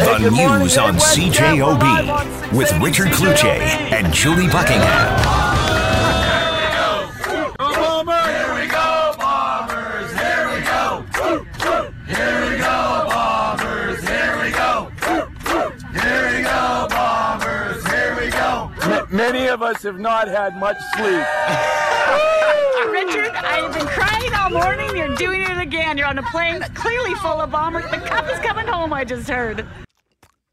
The news on CJOB with Richard Cloutier and Julie Buckingham. Here we go, bombers, here we go. Here we go, bombers, here we go. Here we go, bombers, here we go. Many of us have not had much sleep. Richard, I've been crying all morning. You're doing it again. You're on a plane clearly full of bombers. The cup is coming home, I just heard.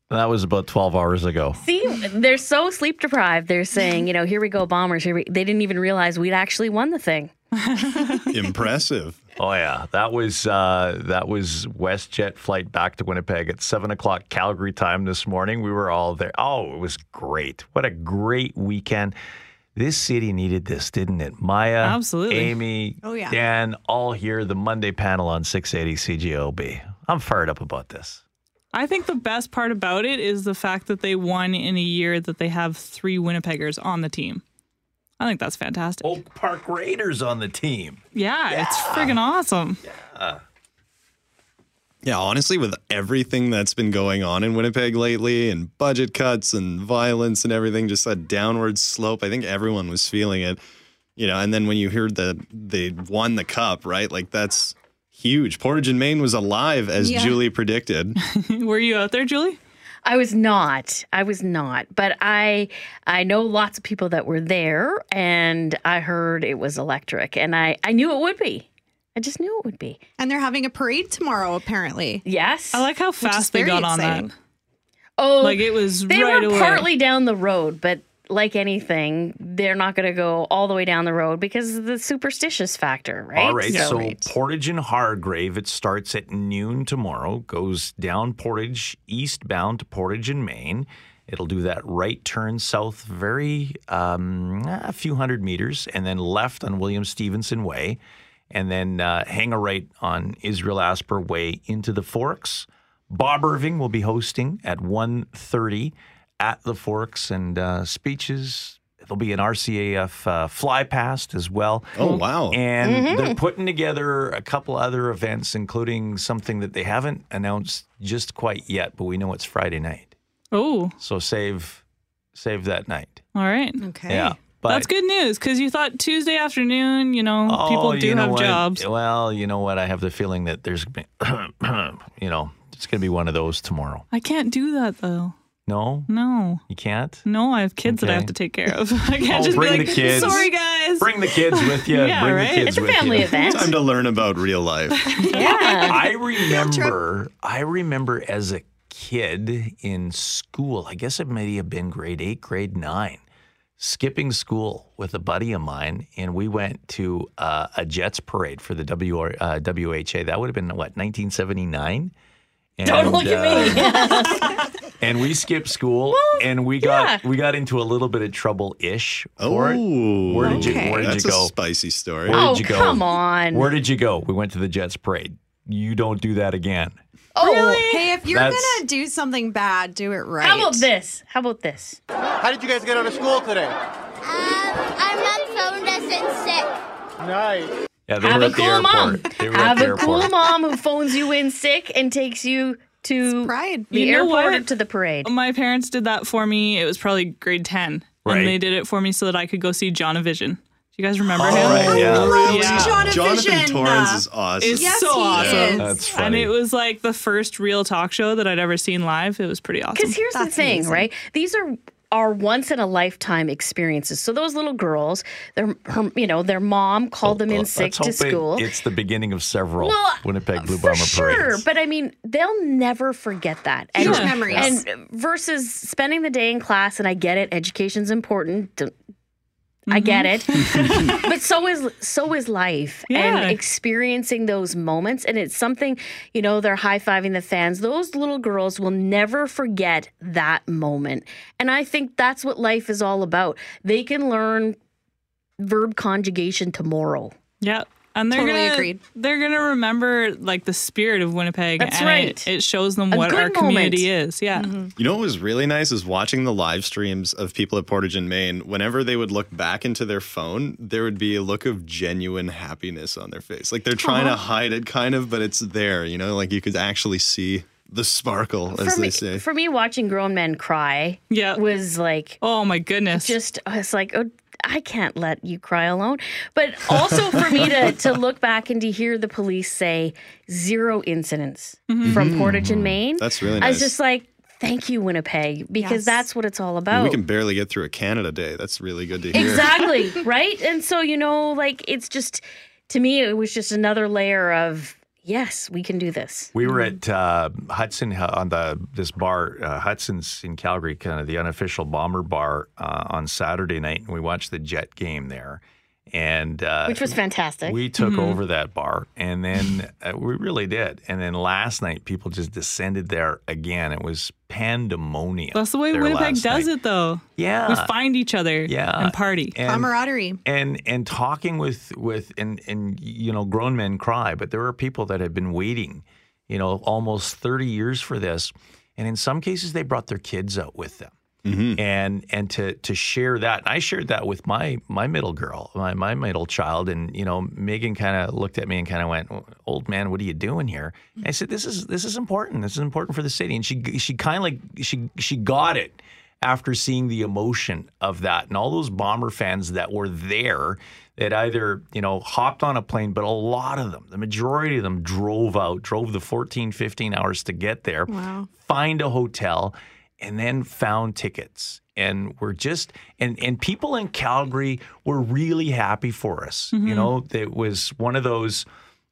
That was about 12 hours ago. See, they're so sleep deprived. They're saying, you know, here we go, bombers. Here we, they didn't even realize we'd actually won the thing. Impressive. Oh yeah, that was uh, that was WestJet flight back to Winnipeg at seven o'clock Calgary time this morning. We were all there. Oh, it was great! What a great weekend. This city needed this, didn't it? Maya, Absolutely. Amy, Oh, yeah. Dan, all here. The Monday panel on 680 CJOB. I'm fired up about this. I think the best part about it is the fact that they won in a year that they have three Winnipeggers on the team. I think that's fantastic. Oak Park Raiders on the team. Yeah, it's friggin' awesome. Yeah, honestly, with everything that's been going on in Winnipeg lately and budget cuts and violence and everything, just a downward slope, I think everyone was feeling it. You know, and then when you heard that they won the cup, right? Like that's huge. Portage and Main was alive as Yeah. Julie predicted. Were you out there, Julie? I was not. I was not. But I I know lots of people that were there and I heard it was electric and I, I knew it would be. I just knew it would be. And they're having a parade tomorrow, apparently. Yes. I like how fast they very got on exciting. that. oh Like it was they right were away. partly down the road, but like anything, they're not going to go all the way down the road because of the superstitious factor, right? All right, so right. Portage and Hargrave, it starts at noon tomorrow, goes down Portage, eastbound to Portage and Main. It'll do that right turn south, very um, a few hundred meters, and then left on William Stevenson Way, and then uh, hang a right on Israel Asper Way into the Forks. Bob Irving will be hosting at 1.30 at the Forks, and uh, speeches. There'll be an RCAF uh, fly past as well. Oh, wow. And Mm-hmm. they're putting together a couple other events, including something that they haven't announced just quite yet, but we know it's Friday night. Oh, So save save that night. all right. Okay. Yeah. But That's good news because you thought Tuesday afternoon, you know, Oh, people do you know have what? jobs. Well, you know what? I have the feeling that there's, you know, it's going to be one of those tomorrow. I can't do that though. No, No. you can't. No, I have kids that I have to take care of. I can't Oh, just bring be the like, kids. sorry guys. Bring the kids with you. Yeah, Bring right? the kids It's a with family you. event. Time to learn about real life. yeah. I remember, I remember as a kid in school, I guess it may have been grade eight, grade nine, skipping school with a buddy of mine, and we went to uh, a Jets parade for the w, uh, WHA. That would have been what 1979. And, Don't look at me. And we skipped school, and we got we got into a little bit of trouble ish. Oh, Where did you Okay. Where did That's you a go? spicy story. Where oh, did you go? come on. Where did you go? We went to the Jets parade. You don't do that again. oh, Hey, if you're That's- gonna do something bad, do it right. How about this? How about this? How did you guys get out of school today? our mom phoned us in sick. Nice. Yeah, they Have were a at the cool mom. They were Have at the a cool mom who phones you in sick and takes you to pride. the You know airport what? or to the parade. My parents did that for me. It was probably grade 10. Right. And they did it for me so that I could go see Jonovision. Do you guys remember All him? right, yeah. Love Yeah. Jonathan Jonathan Vision. Torrens is awesome. It's Yes, so he awesome. is. That's And it was like the first real talk show that I'd ever seen live. It was pretty awesome. Because here's the thing, amazing. right? These are are once in a lifetime experiences. So those little girls, their her, you know, their mom called them in Well, sick let's to hope it- school. it's the beginning of several Well, Winnipeg Blue for Bomber sure, parades. but I mean, they'll never forget that. And, Huge memories. And versus spending the day in class, and I get it, education's important. don't- I get mm-hmm. it, but so is so is life Yeah. and experiencing those moments. And it's something, you know, they're high fiving the fans. Those little girls will never forget that moment. And I think that's what life is all about. They can learn verb conjugation tomorrow. yeah. And they're Totally gonna agreed. they're gonna remember like the spirit of Winnipeg. That's and right. It, it shows them A what good our community moment. is. Yeah. Mm-hmm. You know what was really nice is watching the live streams of people at Portage and Main. Whenever they would look back into their phone, there would be a look of genuine happiness on their face. Like they're trying to uh-huh. hide it kind of, but it's there, you know, like you could actually see the sparkle, as for they me, say. for me, watching grown men cry Yeah. was like Oh my goodness. just uh, it's like oh, I can't let you cry alone. But also for me to to look back and to hear the police say zero incidents from Portage and Main. Mm-hmm. That's really I was just like, thank you, Winnipeg, because Yes. that's what it's all I about. mean, we can barely get through a Canada Day. That's really good to hear. exactly right. And so you know, like it's just to me, it was just another layer of yes, we can do this. We were at uh, Hudson on the this bar uh, Hudson's in Calgary, kind of the unofficial bomber bar uh, on Saturday night, and we watched the Jet game there. And uh, Which was fantastic. we took over that bar, and then uh, we really did. And then last night, people just descended there again. It was pandemonium. That's the way Winnipeg does night. it, though. Yeah, We find each other yeah, and party. And, Camaraderie. and and talking with with and and you know grown men cry but there are people that have been waiting you know almost 30 years for this and in some cases they brought their kids out with them Mm-hmm. and and to to share that and I shared that with my my middle girl my my middle child. And you know Megan kind of looked at me and kind of went old man what are you doing here? And I said this is this is important. This is important for the city. And she she kind of like she she got it after seeing the emotion of that. And all those bomber fans that were there that either you know hopped on a plane but a lot of them the majority of them drove out drove the 14 15 hours to get there Wow. find a hotel and then found tickets. And we're just and and people in Calgary were really happy for us. You know it was one of those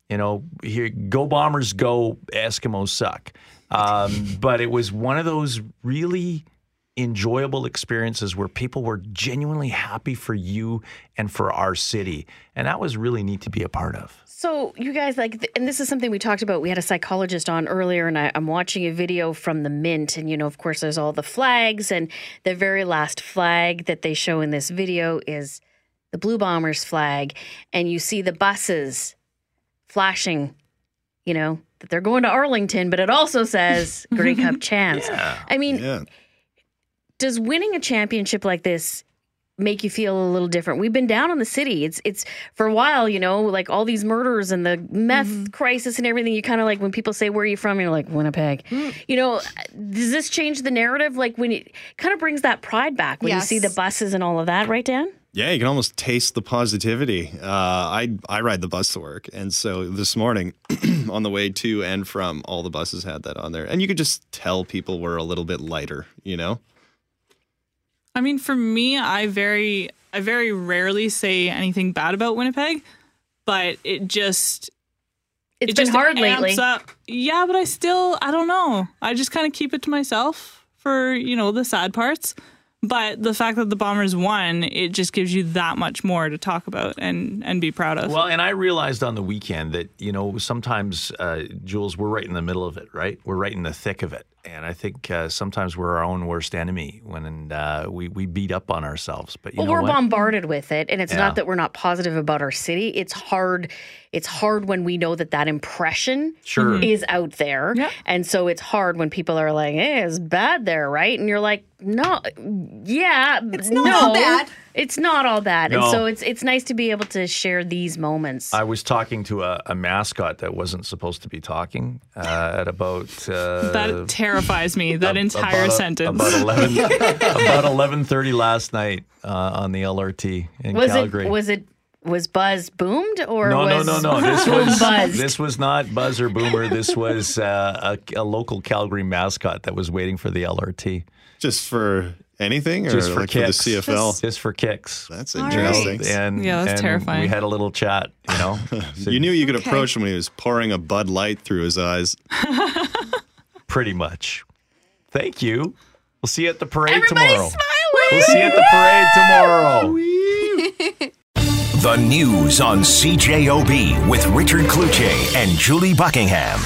you know here go bombers go eskimos suck. Um, but it was one of those really enjoyable experiences where people were genuinely happy for you and for our city and that was really neat to be a part of So you guys like, and this is something we talked about. We had a psychologist on earlier, and I, I'm watching a video from the Mint, and you know, of course, there's all the flags, and the very last flag that they show in this video is the Blue Bombers flag, and you see the buses flashing, you know, that they're going to Arlington, but it also says Grey Cup chance. I mean, Yeah. Does winning a championship like this make you feel a little different? We've been down on the city. It's it's for a while, you know, like all these murders and the meth crisis and everything. You kind of like when people say where are you from, you're like Winnipeg. You know, does this change the narrative? Like when it kind of brings that pride back when you see the buses and all of that, right, Dan? Yeah, you can almost taste the positivity. Uh, I I ride the bus to work, and so this morning, on the way to and from, all the buses had that on there, and you could just tell people were a little bit lighter. You know, I mean, for me, I very, I very rarely say anything bad about Winnipeg, but it just, It's it been just hard lately. Up. Yeah, but I still, I don't know. I just kind of keep it to myself for you know the sad parts. But the fact that the Bombers won, it just gives you that much more to talk about and and be proud of. Well, and I realized on the weekend that you know sometimes, uh, Jules, we're right in the middle of it, right? We're right in the thick of it, and I think uh, sometimes we're our own worst enemy when uh, we we beat up on ourselves. But you well, know we're what? bombarded with it, and it's Yeah. not that we're not positive about our city. It's hard. It's hard when we know that that impression Sure. is out there, Yeah. and so it's hard when people are like, "Hey, it's bad there, right?" And you're like, "No, yeah, it's not no, bad." It's not all bad." And so it's it's nice to be able to share these moments. I was talking to a, a mascot that wasn't supposed to be talking uh, at about uh, that terrifies me. That ab- entire about a- sentence. about eleven about eleven thirty last night uh, on the LRT in was Calgary. it was it was Buzz boomed or no, no, was no, no. This was buzzed? this was not Buzzer Boomer. This was uh, a, a local Calgary mascot that was waiting for the LRT just for anything, or just for like kicks. for the CFL. just for kicks. That's interesting. right. And Yeah, that's and terrifying. We had a little chat, you know. So You knew you could Okay. approach him when he was pouring a Bud Light through his eyes. pretty much. Thank you. We'll see you at the parade Everybody's tomorrow. smiling. We'll see you at the parade tomorrow. The news on CJOB with Richard Cloutier and Julie Buckingham.